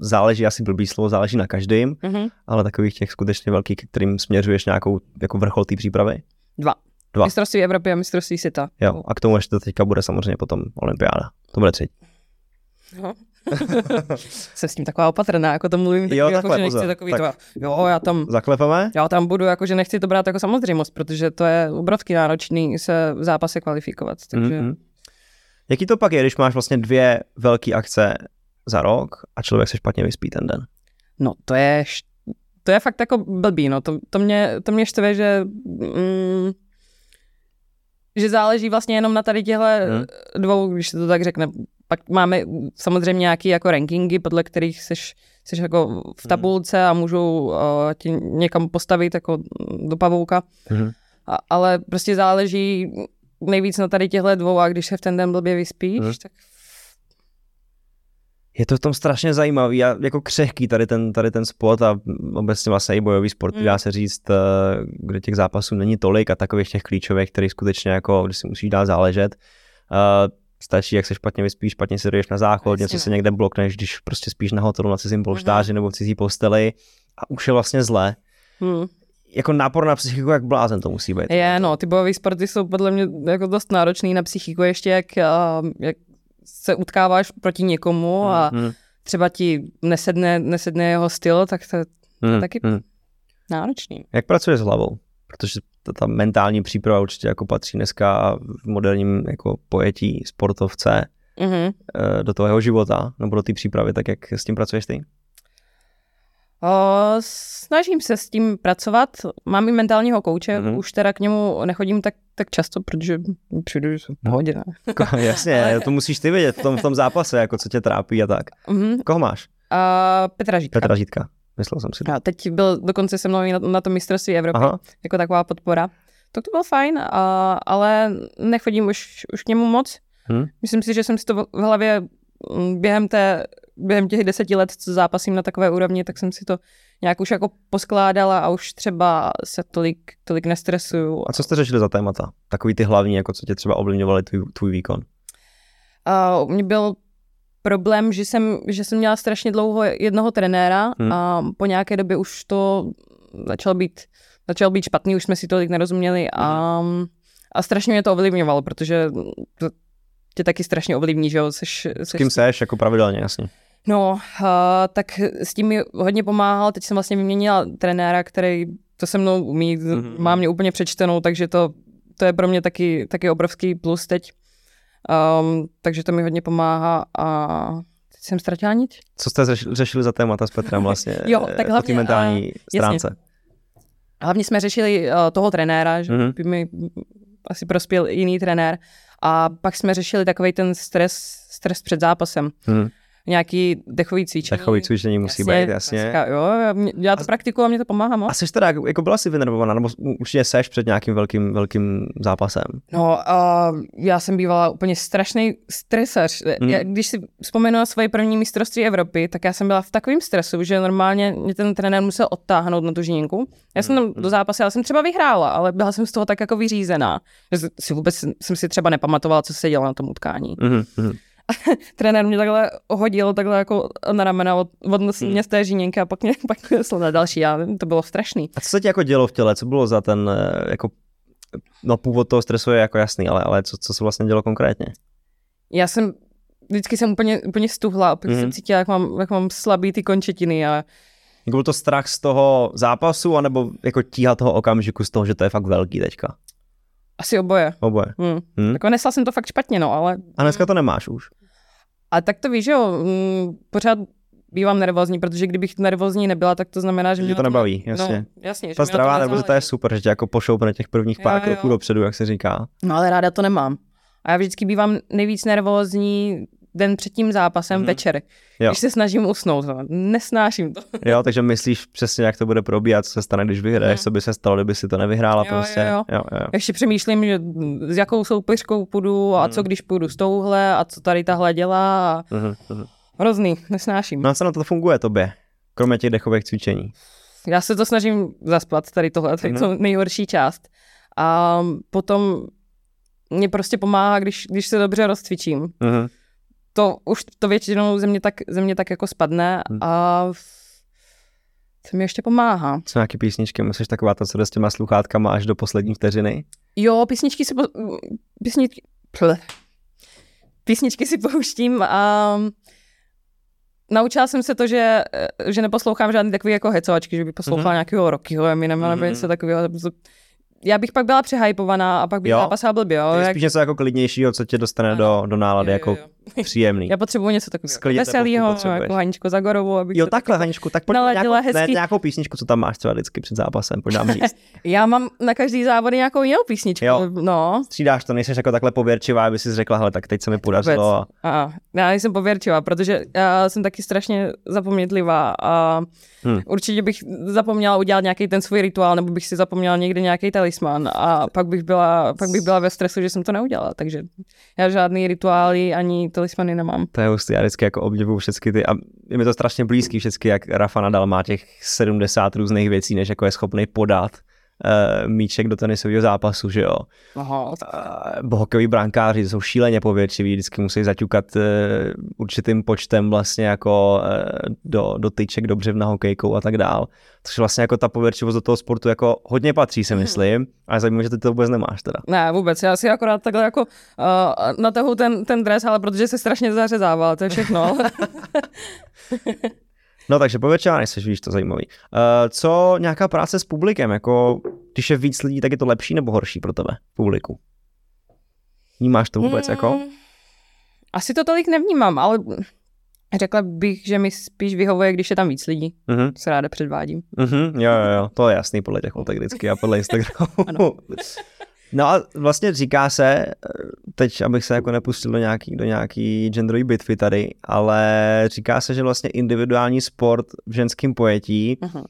záleží asi blbý slovo, záleží na každém, mm-hmm. ale takových těch skutečně velkých, kterým směřuješ nějakou jako vrchol té přípravy? Dva. Dva. Mistrovství Evropy a mistrovství světa. Jo, a k tomu ještě teďka bude samozřejmě potom olympiáda. To bude třetí. No. Jsem s tím taková opatrná, jako to mluvím, jo, jako, že nechci takový tak. to, jo, já tam, Zaklepeme? Já tam budu, jako, že nechci to brát jako samozřejmost, protože to je obrovský náročný se v zápase kvalifikovat, takže... Mm-hmm. Jaký to pak je, když máš vlastně dvě velké akce za rok a člověk se špatně vyspí ten den? No, to je to je fakt jako blbý, no. To, to, mě, to mě štve, že, mm, že záleží vlastně jenom na tady těchto hmm. dvou, když se to tak řekne. Pak máme samozřejmě nějaké jako rankingy, podle kterých seš, seš jako v hmm. tabulce a můžou uh, tě někam postavit jako do pavouka. Hmm. A, ale prostě záleží nejvíc na tady těchto dvou a když se v ten den blbě vyspíš, hmm. tak je to v tom strašně zajímavý a jako křehký tady ten, tady ten sport a obecně vlastně i bojový sport, mm. dá se říct, eh, kde těch zápasů není tolik a takových těch klíčových, který skutečně jako, když si musíš dát záležet. Uh, stačí, jak se špatně vyspíš, špatně si jdeš na záchod, něco se někde blokneš, když prostě spíš na hotelu na cizím polštáři mm. nebo v cizí posteli a už je vlastně zlé. Mm jako nápor na psychiku, jak blázen to musí být. Je, no, ty bojové sporty jsou podle mě jako dost náročný na psychiku, ještě jak, jak se utkáváš proti někomu a mm. třeba ti nesedne, nesedne jeho styl, tak to, to mm. taky mm. náročný. Jak pracuješ s hlavou? Protože ta, ta mentální příprava určitě jako patří dneska v moderním jako pojetí sportovce mm-hmm. do toho jeho života, nebo do té přípravy, tak jak s tím pracuješ ty? O, snažím se s tím pracovat. Mám i mentálního kouče, mm-hmm. už teda k němu nechodím tak, tak často, protože přijdu, že jsem pohodě. Ne? Jasně, Ale... to musíš ty vědět v tom, v tom zápase, jako co tě trápí a tak. Mm-hmm. Koho máš? Uh, Petra Žítka. Petra Žítka, myslel jsem si. To. A teď byl dokonce se mnou na, na tom mistrovství Evropy, Aha. jako taková podpora. Tak to bylo fajn, a, ale nechodím už, už k němu moc. Hmm. Myslím si, že jsem si to v hlavě během té během těch deseti let, co zápasím na takové úrovni, tak jsem si to nějak už jako poskládala a už třeba se tolik, tolik nestresuju. A co jste řešili za témata? Takový ty hlavní, jako co tě třeba ovlivňovaly tvůj, tvůj výkon? Uh, mě byl problém, že jsem, že jsem měla strašně dlouho jednoho trenéra hmm. a po nějaké době už to začalo být začal být špatný, už jsme si tolik nerozuměli a, a strašně mě to ovlivňovalo, protože to tě taky strašně ovlivní, že jo. Seš, seš... S kým seš, jako pravidelně, jasně. No, uh, tak s tím mi hodně pomáhal, teď jsem vlastně vyměnila trenéra, který to se mnou umí, mm-hmm. má mě úplně přečtenou, takže to, to je pro mě taky, taky obrovský plus teď. Um, takže to mi hodně pomáhá a teď jsem ztratila nic. Co jste řešili za témata s Petrem vlastně? jo, tak hlavně, po mentální uh, stránce. Jasně. Hlavně jsme řešili uh, toho trenéra, že mm-hmm. by mi asi prospěl jiný trenér. A pak jsme řešili takový ten stres, stres před zápasem. Mm nějaký dechový cvičení. Dechový cvičení musí jasně, být, jasně. Klasika, jo, já to a, praktikuju a mě to pomáhá moc. A jsi teda, jako byla jsi vynervovaná, nebo určitě seš před nějakým velkým, velkým zápasem? No, uh, já jsem bývala úplně strašný stresař. Hmm. Já, když si vzpomenu na svoje první mistrovství Evropy, tak já jsem byla v takovém stresu, že normálně mě ten trenér musel odtáhnout na tu žínku. Já jsem tam do zápasu, já jsem třeba vyhrála, ale byla jsem z toho tak jako vyřízená, že si vůbec jsem si třeba nepamatovala, co se dělo na tom utkání. Hmm trenér mě takhle hodil takhle jako na ramena od, od hmm. mě z té žíněnky a pak mě pak šlo na další a to bylo strašný. A co se ti jako dělo v těle? Co bylo za ten eh, jako no původ toho stresu je jako jasný, ale, ale co, co se vlastně dělo konkrétně? Já jsem vždycky jsem úplně, úplně stuhla, protože mm. jsem cítila, jak mám, jak mám slabý ty končetiny a jako byl to strach z toho zápasu, anebo jako tíha toho okamžiku z toho, že to je fakt velký teďka? Asi oboje. Oboje. Hmm. Hmm. Jako nesla jsem to fakt špatně, no, ale... A dneska to nemáš už? A tak to víš, že jo, mm, pořád bývám nervózní, protože kdybych nervózní nebyla, tak to znamená, že mě to nebaví, jasně. No, jasně Ta stravá nervozita je super, že tě jako pošoupne těch prvních pár kroků dopředu, jak se říká. No ale ráda to nemám. A já vždycky bývám nejvíc nervózní den před tím zápasem mm-hmm. večer, jo. když se snažím usnout. No. Nesnáším to. Jo, takže myslíš přesně, jak to bude probíhat, co se stane, když vyhraješ, mm. co by se stalo, kdyby si to nevyhrála jo, prostě. Jo, jo. Jo, jo. Ještě přemýšlím, že s jakou soupeřkou půjdu a mm. co když půjdu s touhle a co tady tahle dělá. A... Mm-hmm. Hrozný, nesnáším. No a co na to funguje tobě, kromě těch dechových cvičení? Já se to snažím zaspat, tady tohle, to je mm-hmm. nejhorší část. A potom mě prostě pomáhá, když, když se dobře rozcvičím. Mm-hmm to už to většinou ze mě tak, ze mě tak jako spadne hmm. a co mi ještě pomáhá. Co nějaký písničky? Musíš taková to, co jde s těma sluchátkama až do poslední vteřiny? Jo, písničky si, po, písničky, ple, písničky si pouštím a naučila jsem se to, že, že neposlouchám žádný takový jako hecovačky, že by poslouchala mm-hmm. nějakého Rockyho Eminem mm-hmm. nebo něco takového já bych pak byla přehypovaná a pak bych jo? zápasila blbě. Jo? Jak... spíš něco jako klidnějšího, co tě dostane ano. do, do nálady, jo, jo, jo. jako příjemný. Já potřebuji něco takového veselého, jako Haničko Zagorovou. Abych jo, takhle, Haničku, tak pojď nějakou, ne, nějakou písničku, co tam máš třeba vždycky před zápasem, pojď nám říct. já mám na každý závod nějakou jinou písničku. Jo. No. Střídáš to, nejsi jako takhle pověrčivá, aby si řekla, hele, tak teď se mi podařilo. A... a... Já nejsem pověrčivá, protože já jsem taky strašně zapomnětlivá a Hmm. Určitě bych zapomněla udělat nějaký ten svůj rituál, nebo bych si zapomněla někde nějaký talisman a pak bych, byla, pak bych byla ve stresu, že jsem to neudělala. Takže já žádný rituály ani talismany nemám. To je hustý, já vždycky jako obdivuju všechny ty a je mi to strašně blízký všechny, jak Rafa Nadal má těch 70 různých věcí, než jako je schopný podat uh, míček do tenisového zápasu, že jo. Aha. Uh, hokejoví brankáři jsou šíleně pověrčiví, vždycky musí zaťukat uh, určitým počtem vlastně jako uh, do, do tyček do břevna hokejkou a tak dál. Což vlastně jako ta pověrčivost do toho sportu jako hodně patří, si mhm. myslím, hmm. ale zajímavé, že ty to vůbec nemáš teda. Ne, vůbec, já si akorát takhle jako uh, natahu ten, ten dres, ale protože se strašně zařezával, to je všechno. No takže povětšinou nejsi, víš, to zajímavý. Uh, co nějaká práce s publikem, jako když je víc lidí, tak je to lepší nebo horší pro tebe, publiku? Vnímáš to vůbec, jako? hmm, jako? Asi to tolik nevnímám, ale řekla bych, že mi spíš vyhovuje, když je tam víc lidí. Uh-huh. Se ráda předvádím. Uh-huh. Jo, jo, jo, to je jasný podle těch fotek vždycky a podle Instagramu. No a vlastně říká se, teď abych se jako nepustil do nějaký, do nějaký genderový bitvy tady, ale říká se, že vlastně individuální sport v ženském pojetí uh-huh.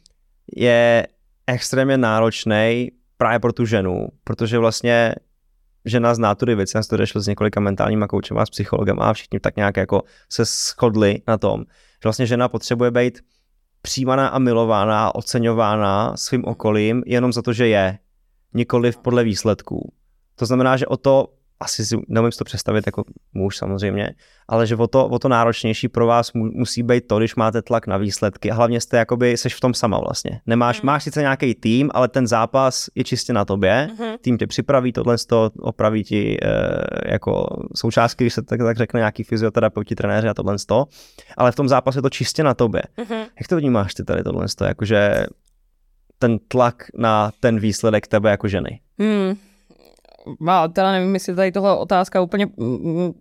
je extrémně náročný právě pro tu ženu, protože vlastně žena zná tu věc, já jsem to řešil s několika mentálníma koučem a s psychologem a všichni tak nějak jako se shodli na tom, že vlastně žena potřebuje být přijímaná a milována a oceňována svým okolím jenom za to, že je nikoli podle výsledků. To znamená, že o to asi si neumím si to představit jako muž samozřejmě, ale že o to, o to náročnější pro vás mu, musí být to, když máte tlak na výsledky a hlavně jste jakoby, seš v tom sama vlastně. Nemáš, mm. máš sice nějaký tým, ale ten zápas je čistě na tobě, mm-hmm. tým tě připraví, tohle to opraví ti e, jako součástky, když se tak, tak řekne nějaký fyzioterapeuti, trenéři a tohle to, ale v tom zápase je to čistě na tobě. Mm-hmm. Jak to vnímáš ty tady tohle to, jakože ten tlak na ten výsledek tebe jako ženy? Hmm. Já teda nevím, jestli tady tohle otázka úplně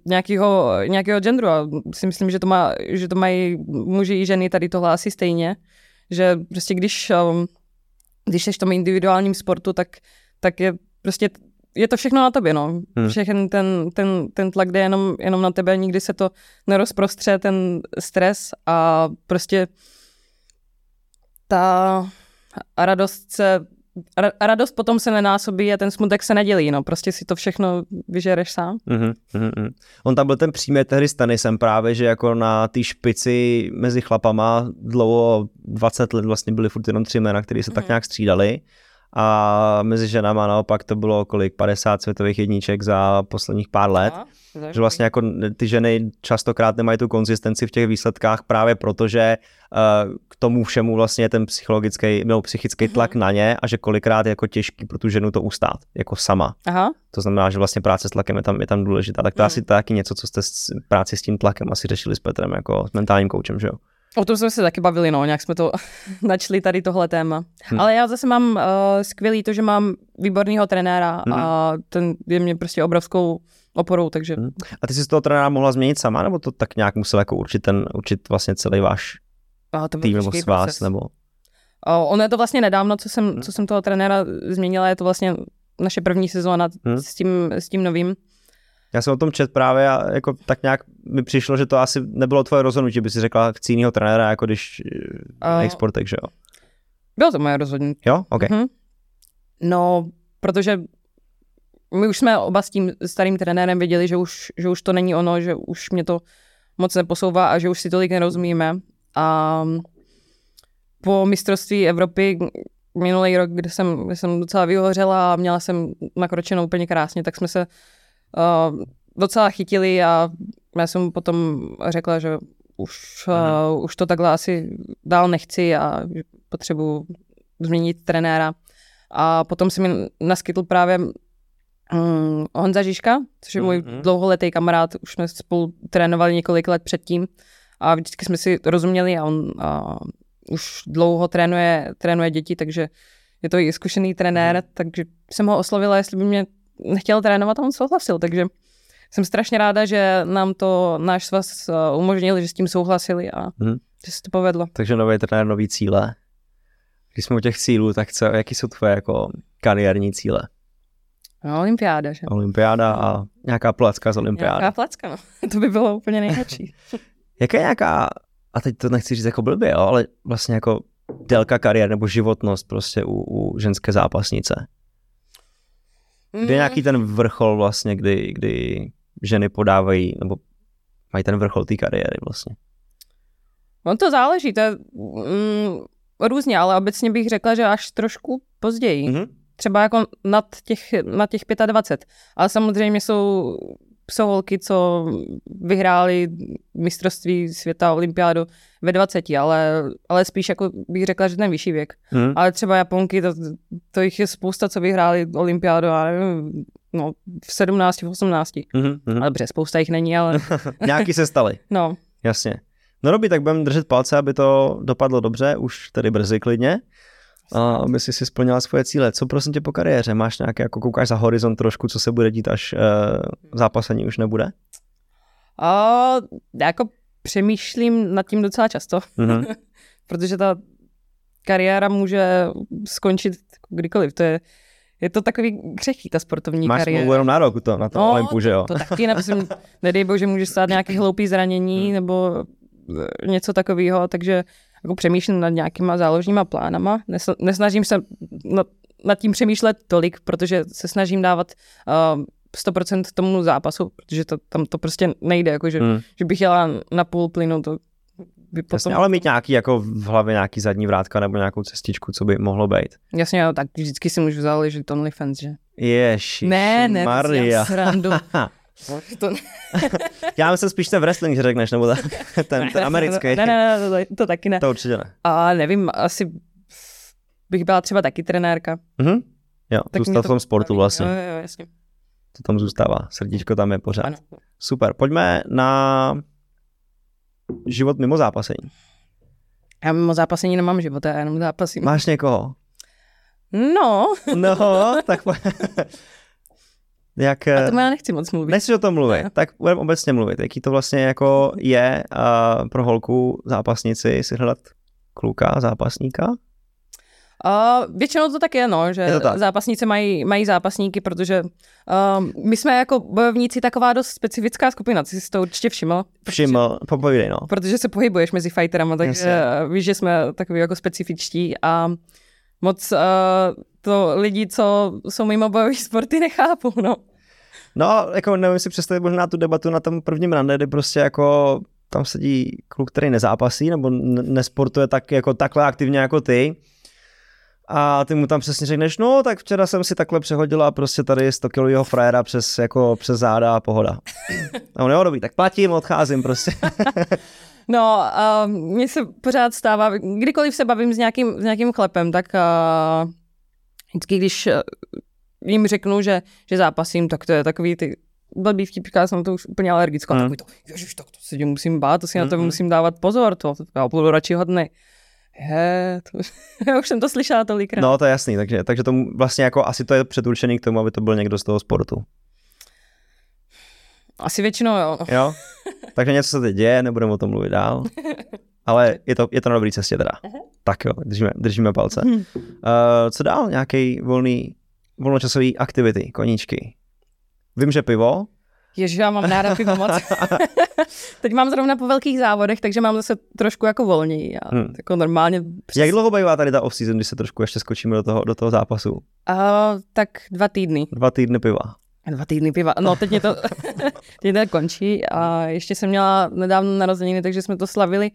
nějakého, nějakého genderu. A si myslím, že to, má, že to mají muži i ženy tady tohle asi stejně. Že prostě když, um, když jsi v tom individuálním sportu, tak, tak je prostě je to všechno na tobě, no. Hmm. Všechny ten, ten, ten tlak jde jenom, jenom na tebe, nikdy se to nerozprostře, ten stres a prostě ta radost se a radost potom se nenásobí a ten smutek se nedělí, no, prostě si to všechno vyžereš sám. Mm-hmm, mm-hmm. On tam byl ten přímý tehdy s tenisem právě, že jako na té špici mezi chlapama dlouho 20 let vlastně byly furt jenom tři jména, které se mm-hmm. tak mhm. nějak střídali a mezi ženama naopak to bylo kolik 50 světových jedniček za posledních pár let. Že vlastně jako ty ženy častokrát nemají tu konzistenci v těch výsledkách právě proto, že uh, k tomu všemu vlastně je ten psychologický nebo psychický tlak. Mhm. na ně a že kolikrát je jako těžký pro tu ženu to ustát, jako sama. Aha. To znamená, že vlastně práce s tlakem je tam, je tam důležitá. Tak to hmm. asi taky něco, co jste s, práci s tím tlakem asi řešili s Petrem, jako s mentálním koučem, že jo? O tom jsme se taky bavili, no, nějak jsme to načli tady tohle téma. Hmm. Ale já zase mám uh, skvělý to, že mám výborného trenéra hmm. a ten je mě prostě obrovskou oporou, takže... Hmm. A ty jsi z toho trenéra mohla změnit sama, nebo to tak nějak musel jako určit ten, určit vlastně celý váš a to tým nebo s vás, nebo... Uh, ono je to vlastně nedávno, co jsem, hmm. co jsem toho trenéra změnila, je to vlastně naše první sezóna hmm. s, tím, s tím novým. Já jsem o tom čet právě a jako tak nějak mi přišlo, že to asi nebylo tvoje rozhodnutí, by si řekla chci jinýho trenéra, jako když uh, exportek, že jo? Bylo to moje rozhodnutí. Jo? OK. Uh-huh. No, protože my už jsme oba s tím starým trenérem věděli, že už, že už to není ono, že už mě to moc neposouvá a že už si tolik nerozumíme. A po mistrovství Evropy minulý rok, kde jsem, kde jsem docela vyhořela a měla jsem nakročenou úplně krásně, tak jsme se uh, docela chytili a já jsem potom řekla, že už, uh, už to takhle asi dál nechci a potřebuji změnit trenéra. A potom se mi naskytl právě um, Honza Žižka, což je můj mm-hmm. dlouholetý kamarád, už jsme spolu trénovali několik let předtím a vždycky jsme si rozuměli a on a už dlouho trénuje, trénuje děti, takže je to i zkušený trenér, mm. takže jsem ho oslovila, jestli by mě nechtěl trénovat a on souhlasil, takže jsem strašně ráda, že nám to náš svaz eh, umožnil, že s tím souhlasili a hmm. že se to povedlo. Takže nový trenér, nový cíle. Když jsme u těch cílů, tak co, jaký jsou tvoje jako kariérní cíle? No, olympiáda, že? Olympiáda a nějaká placka z olympiády. Nějaká placka, no. to by bylo úplně nejlepší. Jaká je nějaká, a teď to nechci říct jako blbě, jo, ale vlastně jako délka kariéry nebo životnost prostě u, u ženské zápasnice? Kde je nějaký ten vrchol vlastně, kdy, kdy ženy podávají, nebo mají ten vrchol té kariéry vlastně? On to záleží, to je mm, různě, ale obecně bych řekla, že až trošku později. Mm-hmm. Třeba jako nad těch, nad těch 25. Ale samozřejmě jsou jsou holky, co vyhráli mistrovství světa, olympiádu ve 20, ale, ale spíš jako bych řekla, že ten vyšší věk. Hmm. Ale třeba Japonky, to, to jich je spousta, co vyhráli olympiádu, a nevím, no, v 17, v 18. Hmm, hmm. Ale dobře, spousta jich není, ale... Nějaký se stali. No. Jasně. No dobrý, tak budeme držet palce, aby to dopadlo dobře, už tedy brzy klidně a aby si si splnila svoje cíle. Co prosím tě po kariéře? Máš nějaké, jako koukáš za horizont trošku, co se bude dít, až uh, zápasení už nebude? A, jako přemýšlím nad tím docela často, mm-hmm. protože ta kariéra může skončit kdykoliv. To je, je to takový křehký, ta sportovní Máš kariéra. Máš jenom na rok to, na to no, Olympu, že jo? To, to taky, nevím, nedej bože, může stát nějaký hloupý zranění, hmm. nebo eh, něco takového, takže jako přemýšlím nad nějakýma záložníma plánama. Nesnažím se nad, nad tím přemýšlet tolik, protože se snažím dávat uh, 100% tomu zápasu, protože to, tam to prostě nejde, jako že, hmm. že bych jela na půl plynu, to by potom... Jasně, ale mít nějaký jako v hlavě nějaký zadní vrátka nebo nějakou cestičku, co by mohlo být. Jasně, tak vždycky si můžu záležet OnlyFans, že? Ježiši, Ne, ne, Maria. srandu. to, Já myslím spíš ten wrestling, že řekneš, nebo ten, ten, ten americký. Ne, ne, ne, to, to taky ne. To určitě ne. A nevím, asi bych byla třeba taky trenérka. Mhm. Jo, Tak zůstal v to tom sportu baví. vlastně. Jo, jo, jasně. To tam zůstává. Srdíčko tam je pořád. Ano. Super. Pojďme na život mimo zápasení. Já mimo zápasení nemám život, já jenom zápasím. Máš někoho? No, No, tak jak... a tomu já nechci moc mluvit. Nechci o tom mluvit, Ne. tak budeme obecně mluvit. Jaký to vlastně jako je uh, pro holku zápasnici si hledat kluka, zápasníka? A většinou to tak je, no, že Je to tak. zápasníci mají, mají zápasníky, protože uh, my jsme jako bojovníci taková dost specifická skupina, ty jsi to určitě všiml. Všiml, popovídej no. Protože se pohybuješ mezi fighterama, takže Jasně. víš, že jsme takový jako specifičtí a moc uh, to lidi, co jsou mimo bojové sporty, nechápou, no. No, jako nevím si představit možná tu debatu na tom prvním rande, kdy prostě jako tam sedí kluk, který nezápasí nebo nesportuje tak jako takhle aktivně jako ty. A ty mu tam přesně řekneš, no tak včera jsem si takhle přehodila prostě tady 100 kilového frajera přes, jako, přes záda a pohoda. A on jo, dobrý, tak platím, odcházím prostě. No, a mně se pořád stává, kdykoliv se bavím s nějakým, s nějakým chlepem, tak uh, vždycky, když uh, jim řeknu, že, že zápasím, tak to je takový ty blbý vtipka, já jsem to už úplně alergická. Mm. Mm. Takový to, ježiš, tak to se tě musím bát, to si na to Mhm. musím dávat pozor, to, já budu radši hodný. Je, to, já už jsem to slyšela tolikrát. No, to je jasný, takže, takže to vlastně jako asi to je předurčený k tomu, aby to byl někdo z toho sportu. Asi většinou jo. Jo? Takže něco se teď děje, nebudeme o tom mluvit dál. Ale je to, je to na dobré cestě teda. Tak jo, držíme, držíme palce. Uh, co dál? Nějaký volný, volnočasový aktivity, koníčky? Vím, že pivo. Ježiš, já mám ráda pivo moc. Teď mám zrovna po velkých závodech, takže mám zase trošku jako volněji. A Hmm. jako normálně přes, Jak dlouho bývá tady ta off-season, když se trošku ještě skočíme do toho, do toho zápasu? a, tak dva týdny. Dva týdny piva. Dva týdny piva. No, teď mě to, teď to končí a ještě jsem měla nedávno narozeniny, takže jsme to slavili,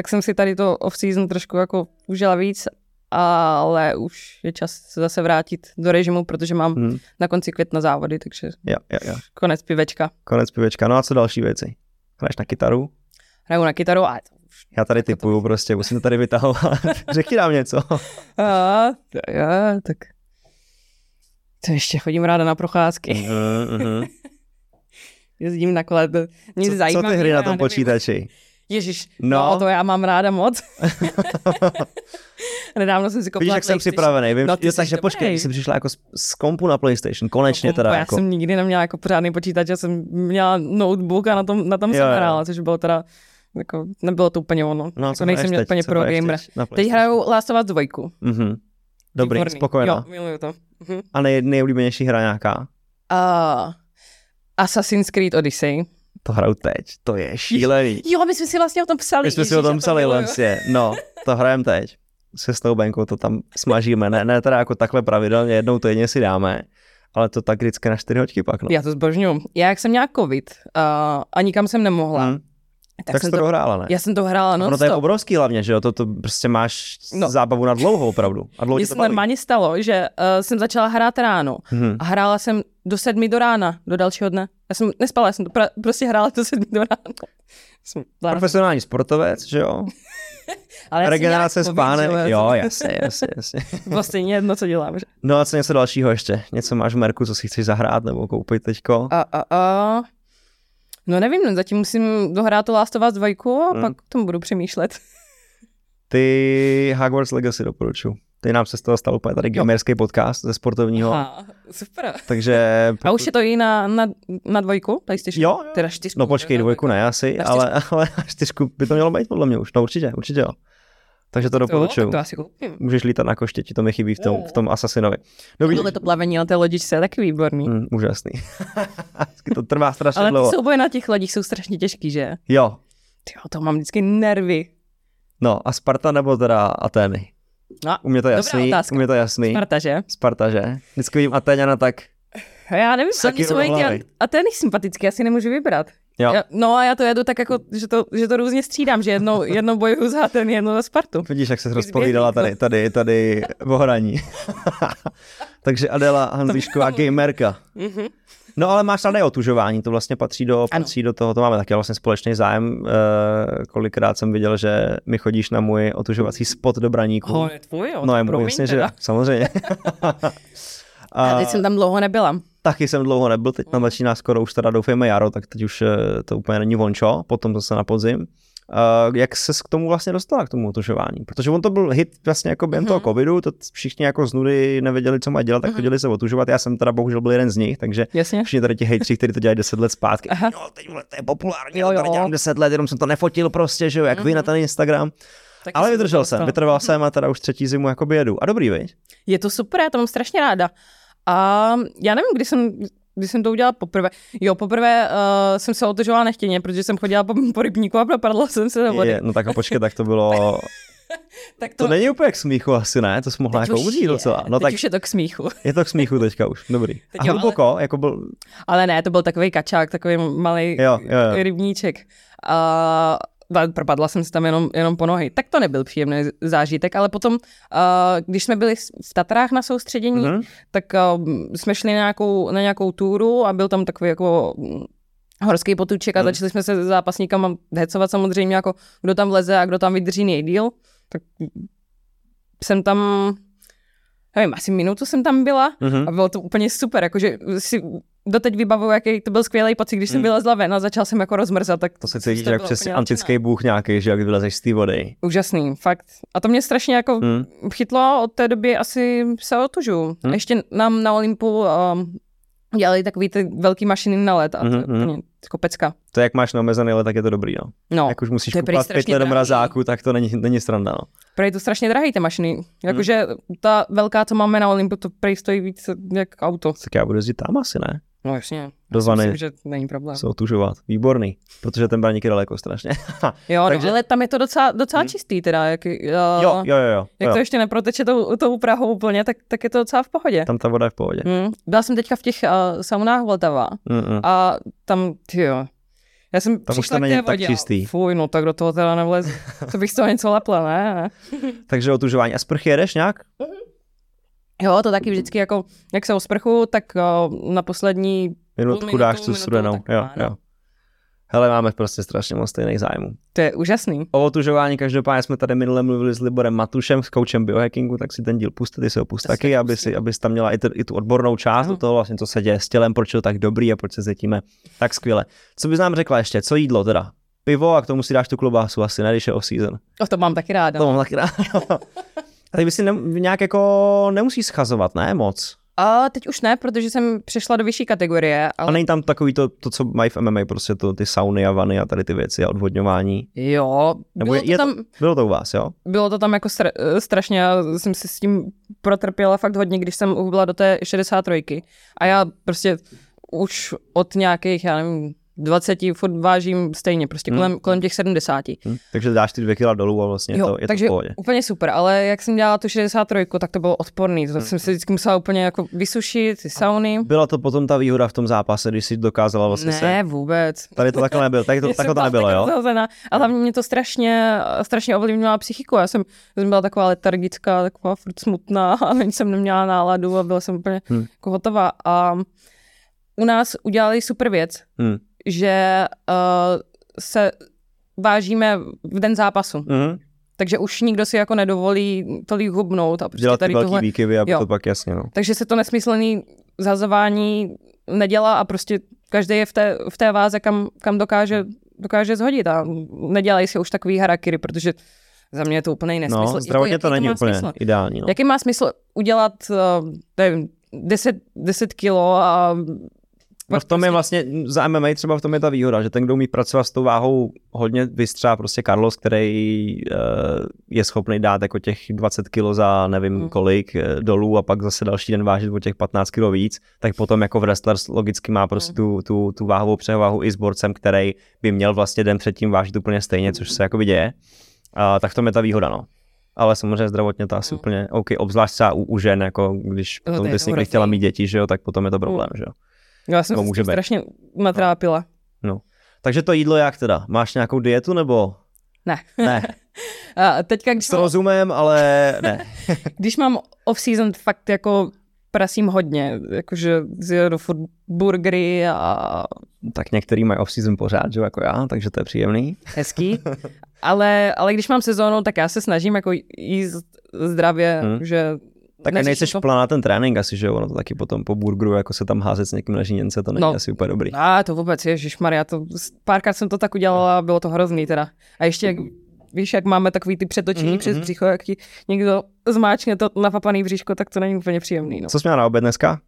tak jsem si tady to off-season trošku jako užila víc, ale už je čas se zase vrátit do režimu, protože mám Hmm. na konci května závody, takže Jo, jo, jo. konec pivečka. Konec pivečka. No a co další věci? Hraješ na kytaru? Hraju na kytaru a Já tady typuju prostě, musím to tady vytahovat. Řekni nám něco. A, já, tak to ještě chodím ráda na procházky. Mhm, mhm. Jezdím na kole. to- Mě Co, ty hry na tom nevím. počítači? Ježíš, No. no. no. to já mám ráda moc. Nedávno jsem si kopla Víš, jak jsem připravený. Vím, No, no, ty jo, takže dobrý. počkej, jsi přišla jako z, z kompu na PlayStation, konečně teda. já jako. jsem nikdy neměla jako pořádný počítač, já jsem měla notebook a na tom, na tom Jo, jsem hrála, což bylo teda, jako, nebylo to úplně ono. No, jako nejsem teď? úplně pro gamer. teď hraju Last of Us 2. Mhm. Dobrý, Výborný. spokojená. Jo, miluju to. Mhm. A nej, nejoblíbenější hra nějaká? Uh, Assassin's Creed Odyssey. To hraju teď, to je šílený. Jo, my jsme si vlastně o tom psali. My jsme si o tom to psali, miluju. Lencie. No, to hrajeme teď. Se Snowbankou to tam smažíme. Ne, ne teda jako takhle pravidelně, jednou to jedně si dáme, ale to tak vždycky na čtyři hoďky pak. No. Já to zbožňuju. Já jak jsem měla covid uh, a nikam jsem nemohla, Hmm. Hmm. Tak, tak, jsem to dohrála, ne? já jsem to hrála ono non to je obrovský hlavně, že jo? To, to prostě máš no. No. zábavu na dlouho opravdu. A dlouho Mně se normálně stalo, že uh, jsem začala hrát ráno Mhm. a hrála jsem do sedmi do rána, do dalšího dne. Já jsem nespala, já jsem to pra- prostě hrála do sedmi do rána. Jsem, zároveň- Profesionální sportovec, že jo? ale Regenerace že Jo, jasně, jasně, jasně. Bylo stejně jedno, co dělám. Že? No a co něco dalšího ještě? Něco máš v Merku, co si chceš zahrát nebo koupit teďko? A, a, a, no nevím, zatím musím dohrát to Last of Us 2 a Hmm. pak k tomu budu přemýšlet. Ty Hogwarts Legacy doporučuji. Ty nám se z toho stal úplně tady gamerský podcast ze sportovního, Aha, super. takže... A už je to i na, na, na dvojku, PlayStation? Jo, jo. Teda čtyřku. No počkej, dvojku ne asi, ale, ale čtyřku by to mělo být podle mě už. No určitě, určitě jo. Takže to doporučuju. to asi koupím. Můžeš lítat na koštěti, to mi chybí v tom, v tom Assassinovi. No vidíš, Tohle to plavení na té lodičce je taky výborný. mm, úžasný. To trvá strašně Ale dlouho. souboje na těch lodích jsou strašně těžký, že? Jo, Tyjo, to mám vždycky nervy. no a Sparta nebo teda Atény? No, U mě to je jasný, u mě to je jasný. Sparta, že? Sparta, že? Vždycky vidím Atéňana tak, Já nevím, Sakiru oni jsou a ten sympatický, asi nemůžu vybrat. Jo. Já, no a já to jedu tak jako, že to, že to různě střídám, že jednou, jednou bojuju za ten, jednou za Spartu. Vidíš, jak se rozpovídala tady, tady, tady v ohraní. Takže Adela Handlíšková gamerka. Mhm. No ale máš tady otužování, to vlastně patří do, patří do toho, to máme taky vlastně společný zájem. E, kolikrát jsem viděl, že mi chodíš na můj otužovací spot do braníku. Ho, je tvůj, jo, no je můj, jasně, že samozřejmě. A teď jsem tam dlouho nebyla. Taky jsem dlouho nebyl, teď nám začíná skoro už teda doufejme jaro, tak teď už eh, to úplně není vončo, potom zase na podzim. Uh, jak se k tomu vlastně dostala, k tomu otužování? Protože on to byl hit vlastně jako během Mhm. toho covidu, to všichni jako z nudy nevěděli, co mají dělat, tak chodili se otužovat. Já jsem teda bohužel byl jeden z nich, takže Jasně. všichni tady ti hejtři, kteří to dělají 10 let zpátky. Aha. Jo, teď to je populární, Jo, jo, tady dělám 10 let, jenom jsem to nefotil prostě, že jo, jak vy na ten Instagram. Taky Ale vydržel jsem, vytrval jsem a teda už třetí zimu jako jedu. A dobrý, viď? Je to super, já to mám strašně ráda. A já nevím, kdy jsem, kdy jsem to udělala poprvé. Jo, poprvé uh, jsem se otužovala nechtěně, protože jsem chodila po, po rybníku a propadla jsem se do vody. Je, no tak a počkej, tak to bylo, tak to není úplně k smíchu asi, ne? To jsi mohla teď jako už umřít je, docela. No teď tak už je to k smíchu. je to k smíchu teďka už, dobrý. Teď A jo, hluboko, jako byl, Ale ne, to byl takový kačák, takový malý Jo, jo, jo. rybníček. A propadla jsem si tam jenom, jenom po nohy. Tak to nebyl příjemný zážitek, ale potom, uh, když jsme byli v Tatrách na soustředění, Mhm. tak uh, jsme šli na nějakou, na nějakou túru a byl tam takový jako mm, horský potůček a Mhm. začali jsme se s zápasníkama hecovat samozřejmě, jako kdo tam vleze a kdo tam vydrží nejdíl. Tak jsem tam, nevím, asi minutu jsem tam byla Mhm. a bylo to úplně super, jakože si doteď vybavuju, jaký to byl skvělý pocit, když jsem Mm. vylezla ven a začal jsem jako rozmrzat, tak To se cítíš jak přes antický bůh nějaký, že jak vylezeš z té vody. Úžasný, fakt. A to mě strašně jako Hmm. chytlo, od té doby asi se otužu. Hmm. Hmm. Ještě nám na Olympu um, dělali takový ty velký mašiny na let a to je Mhm, mhm. úplně jako pecka. To jak máš neomezený let, tak je to dobrý, no. No, Jak už musíš je kupovat pět let do mrazáku, tak to není, není sranda, no. prej je to strašně drahý ty mašiny. Jakože ta velká, co máme na Olympu, to prej stojí víc jak auto. Tak já budu jezdit tam asi, ne? No jasně. Do Já si Zvany Myslím, že není problém. se otužovat. Výborný, protože ten braník je daleko strašně. Jo, Takže- Takže... no, ale tam je to docela, docela Hmm. čistý teda. Jak, uh, jo, jo, jo, jo. Jak jo. to ještě neproteče tou, tou Prahou úplně, tak, tak je to docela v pohodě. Tam ta voda je v pohodě. Hmm. Byla jsem teďka v těch uh, saunách Vltava Mm-mm. a tam, tyjo, já jsem Tam už přišla to k není tak čistý. Fuj, no tak do toho teda nevlezu. To bych z toho něco lepla, ne? ne? Takže otužování. A sprchy jedeš nějak? Jo, to taky vždycky jako, jak se osprchu, tak uh, na poslední, Minutku minutu, dáš tu studenou. tak Jo, ano. jo. Hele, máme prostě strašně moc stejných zájmů. to je úžasný. O otužování každopádně jsme tady minule mluvili s Liborem Matušem, s koučem biohackingu, tak si ten díl puste, ty si ho pust si taky, aby, si, abys tam měla i, t- i tu odbornou část do Ano. toho, vlastně, co se děje s tělem, proč je to tak dobrý a proč se cítíme tak skvěle. Co bys nám řekla ještě? Co jídlo teda? Pivo a k tomu si dáš tu klobásu asi, ne, když je off-season. O, to mám taky ráda. To mám taky rád. A ty bys si ne, nějak jako nemusí schazovat, ne moc. A teď už ne, protože jsem přešla do vyšší kategorie, A ale není tam takový to, to, co mají v MMA, prostě to, ty sauny a vany a tady ty věci a odvodňování. jo, Nebo bylo je, to je tam, to, bylo to u vás, jo? bylo to tam jako stra- eh, strašně, já jsem si s tím protrpěla fakt hodně, když jsem uhubila do té 63. A já prostě už od nějakých, já nevím, 20 furt vážím stejně, prostě Hmm. kolem, kolem těch 70. Hm? Takže dáš ty dvě kila dolů a vlastně Jo, to, je takže to v pohodě. úplně super, ale jak jsem dělala tu 63, tak to bylo odporný, Hmm. to jsem se vždycky musela úplně jako vysušit, ty sauny. Byla to potom ta výhoda v tom zápase, když jsi dokázala vlastně se... Ne, vůbec. Tady to takhle nebylo, tady to, takhle to nebylo, jo? rozhozená. A hlavně mě to strašně, strašně ovlivnilo psychiku. Já jsem, já jsem byla taková letargická, taková furt smutná a ani jsem neměla náladu a byla jsem úplně Hmm. hmm. jako hotová. A u nás udělali super věc, Hm. Že uh, se vážíme v den zápasu. Mhm. Takže už nikdo si jako nedovolí tolik hubnout a prostě Dělat ty tady velký tohle. výkyvy, aby Jo. to pak jasně, no. Takže se to nesmyslný zazování nedělá a prostě každý je v té, v té váze, kam, kam dokáže, dokáže zhodit a nedělají si už takový harakiry, protože za mě je to úplný nesmysl. No, zdravotně jako, to jaký není úplně Smysl? ideální, no. Jaký má smysl udělat, uh, nevím, 10, 10 kilo a No v tom je vlastně, za MMA třeba v tom je ta výhoda, že ten, kdo umí pracovat s tou váhou hodně vystřá prostě Carlos, který uh, je schopný dát jako těch 20 kg za nevím Hmm. kolik eh, dolů a pak zase další den vážit o těch 15 kg víc, tak potom jako v wrestlers logicky má prostě tu, tu, tu váhovou převahu i s borcem, který by měl vlastně den předtím vážit úplně stejně, což se jako děje. Uh, tak v tom je ta výhoda, no. Ale samozřejmě zdravotně to asi Hmm. úplně OK, obzvlášť třeba u, u žen, jako když No, to potom je bys někdy chtěla mít děti, že jo, tak potom je to problém, že jo. Já jsem To se může být. strašně natrápila. No. Takže to jídlo jak teda? Máš nějakou dietu nebo? Ne. Ne, A teďka, když to mám, rozumím, ale ne. když mám off-season, fakt jako prasím hodně, jakože zjedu furt burgery a Tak některý mají off-season pořád, že jako já, takže to je příjemný. hezký. Ale, ale když mám sezónu, tak já se snažím jako jíst zdravě, hmm. že Tak nejseš to. plná na ten trénink asi, že jo, ono to taky potom po burgeru, jako se tam házet s někým na žíněnce, to není No. asi úplně dobrý. A to vůbec, Maria, to párkrát jsem to tak udělala a bylo to hrozný teda. A ještě jak, víš, jak máme takový ty přetočení Mhm, mm-hmm. přes mhm. břicho, jak ti někdo zmáčkne to napapaný bříško, tak to není úplně příjemný. No. Co jsi měla na oběd dneska?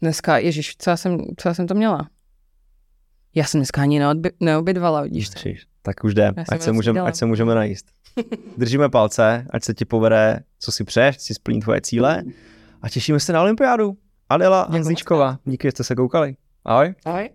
Dneska, ježiš, co já jsem, co já jsem to měla? Já jsem dneska ani neobědvala, vidíš to. Tak už jde, ať se, můžeme, seděla. ať se můžeme najíst. Držíme palce, ať se ti povede, co si přeješ, si splní tvoje cíle a těšíme se na olympiádu. Adela Hanzlíčková, díky, že jste se koukali. Ahoj. Ahoj.